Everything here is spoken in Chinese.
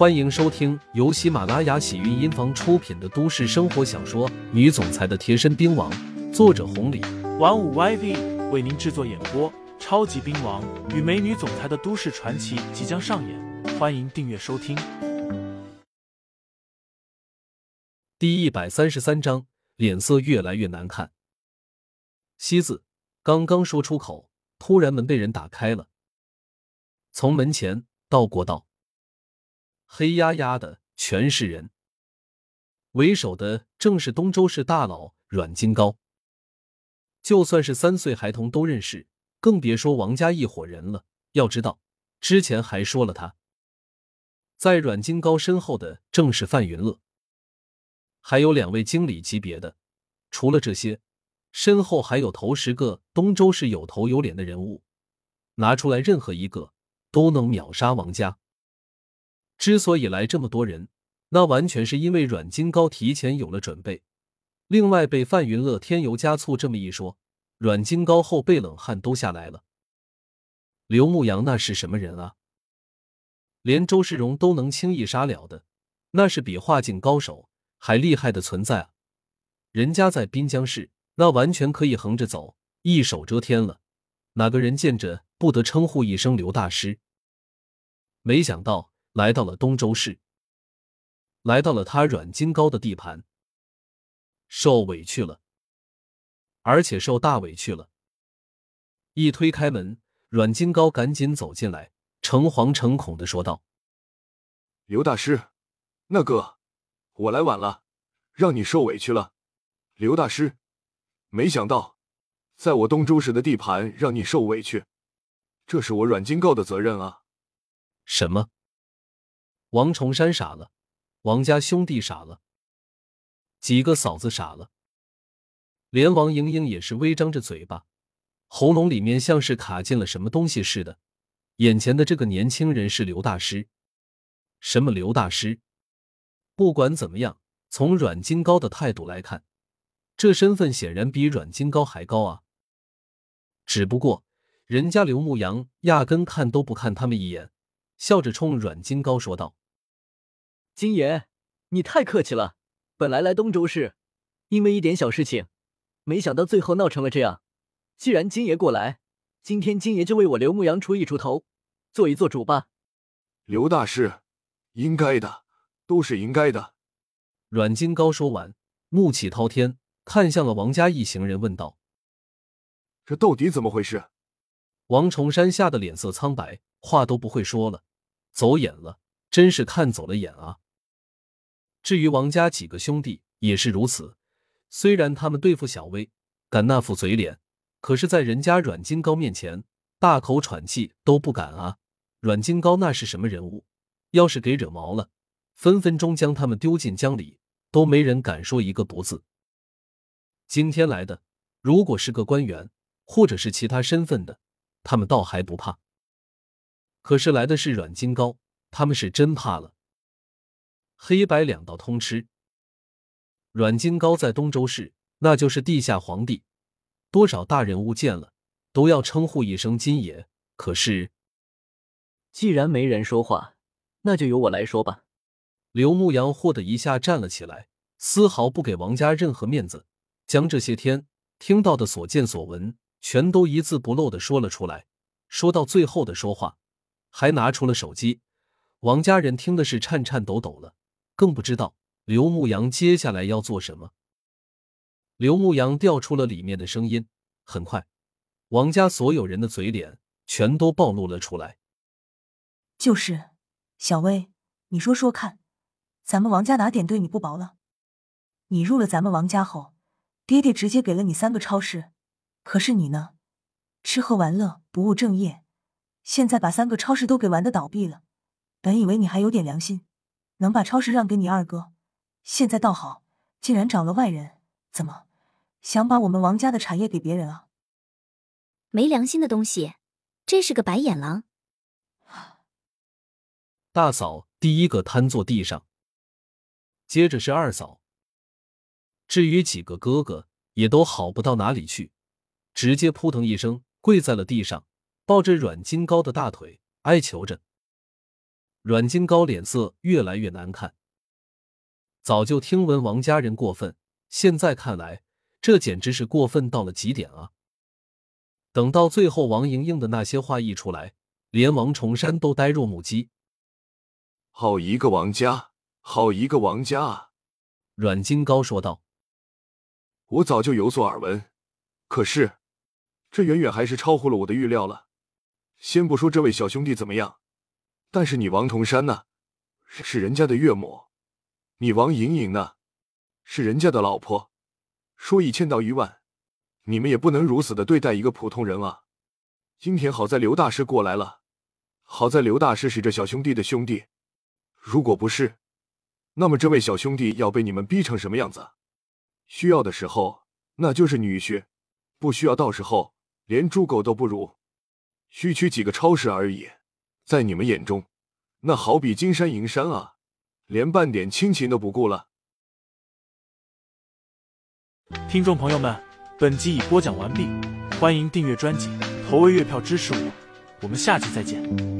欢迎收听由喜马拉雅喜韵音房出品的都市生活小说《女总裁的贴身兵王》，作者红礼，玩五 YV 为您制作演播。超级兵王与美女总裁的都市传奇即将上演，欢迎订阅收听。第一百三十三章，脸色越来越难看。西子刚刚说出口，突然门被人打开了，从门前到过道，黑压压的全是人，为首的正是东周市大佬阮金高。就算是三岁孩童都认识。更别说王家一伙人了。要知道，之前还说了他，在阮金高身后的正是范云乐，还有两位经理级别的。除了这些，身后还有头十个东周市有头有脸的人物，拿出来任何一个都能秒杀王家。之所以来这么多人，那完全是因为阮金高提前有了准备。另外，被范云乐添油加醋这么一说。阮金高后背冷汗都下来了。刘牧阳那是什么人啊？连周世荣都能轻易杀了的，那是比化境高手还厉害的存在啊！人家在滨江市，那完全可以横着走，一手遮天了。哪个人见着不得称呼一声刘大师？没想到来到了东周市，来到了他阮金高的地盘，受委屈了。而且受大委屈了。一推开门，阮金高赶紧走进来，诚惶诚恐的说道：“刘大师，那个，我来晚了，让你受委屈了。刘大师，没想到，在我东周市的地盘让你受委屈，这是我阮金高的责任啊。”什么？王重山傻了，王家兄弟傻了，几个嫂子傻了。连王莹莹也是微张着嘴巴，喉咙里面像是卡进了什么东西似的。眼前的这个年轻人是刘大师，什么刘大师？不管怎么样，从阮金高的态度来看，这身份显然比阮金高还高啊。只不过人家刘牧阳压根看都不看他们一眼，笑着冲阮金高说道：“金爷，你太客气了。本来来东州市，因为一点小事情。”没想到最后闹成了这样。既然金爷过来，今天金爷就为我刘牧阳出一出头，做一做主吧。刘大师，应该的，都是应该的。阮金高说完，怒气滔天，看向了王家一行人，问道：“这到底怎么回事？”王重山吓得脸色苍白，话都不会说了，走眼了，真是看走了眼啊。至于王家几个兄弟也是如此。虽然他们对付小薇敢那副嘴脸，可是，在人家阮金高面前，大口喘气都不敢啊！阮金高那是什么人物？要是给惹毛了，分分钟将他们丢进江里，都没人敢说一个不字。今天来的，如果是个官员，或者是其他身份的，他们倒还不怕。可是来的是阮金高，他们是真怕了。黑白两道通吃。阮金高在东周市，那就是地下皇帝，多少大人物见了都要称呼一声金爷。可是，既然没人说话，那就由我来说吧。刘牧阳霍的一下站了起来，丝毫不给王家任何面子，将这些天听到的所见所闻全都一字不漏的说了出来。说到最后的说话，还拿出了手机。王家人听的是颤颤抖抖了，更不知道。刘牧阳接下来要做什么？刘牧阳调出了里面的声音，很快，王家所有人的嘴脸全都暴露了出来。就是小薇，你说说看，咱们王家哪点对你不薄了？你入了咱们王家后，爹爹直接给了你三个超市，可是你呢，吃喝玩乐不务正业，现在把三个超市都给玩的倒闭了。本以为你还有点良心，能把超市让给你二哥。现在倒好，竟然找了外人，怎么想把我们王家的产业给别人啊？没良心的东西，真是个白眼狼！大嫂第一个瘫坐地上，接着是二嫂，至于几个哥哥也都好不到哪里去，直接扑腾一声跪在了地上，抱着阮金高的大腿哀求着。阮金高脸色越来越难看。早就听闻王家人过分，现在看来，这简直是过分到了极点啊！等到最后，王莹莹的那些话一出来，连王重山都呆若木鸡。好一个王家，好一个王家啊！阮金高说道：“我早就有所耳闻，可是这远远还是超乎了我的预料了。先不说这位小兄弟怎么样，但是你王同山呢，是人家的岳母；你王莹莹呢，是人家的老婆。说一千道一万。”你们也不能如此的对待一个普通人啊！今天好在刘大师过来了，好在刘大师是这小兄弟的兄弟。如果不是，那么这位小兄弟要被你们逼成什么样子？需要的时候那就是女婿，不需要到时候连猪狗都不如。区区几个超市而已，在你们眼中，那好比金山银山啊，连半点亲情都不顾了。听众朋友们。本集已播讲完毕，欢迎订阅专辑，投喂月票支持我，我们下集再见。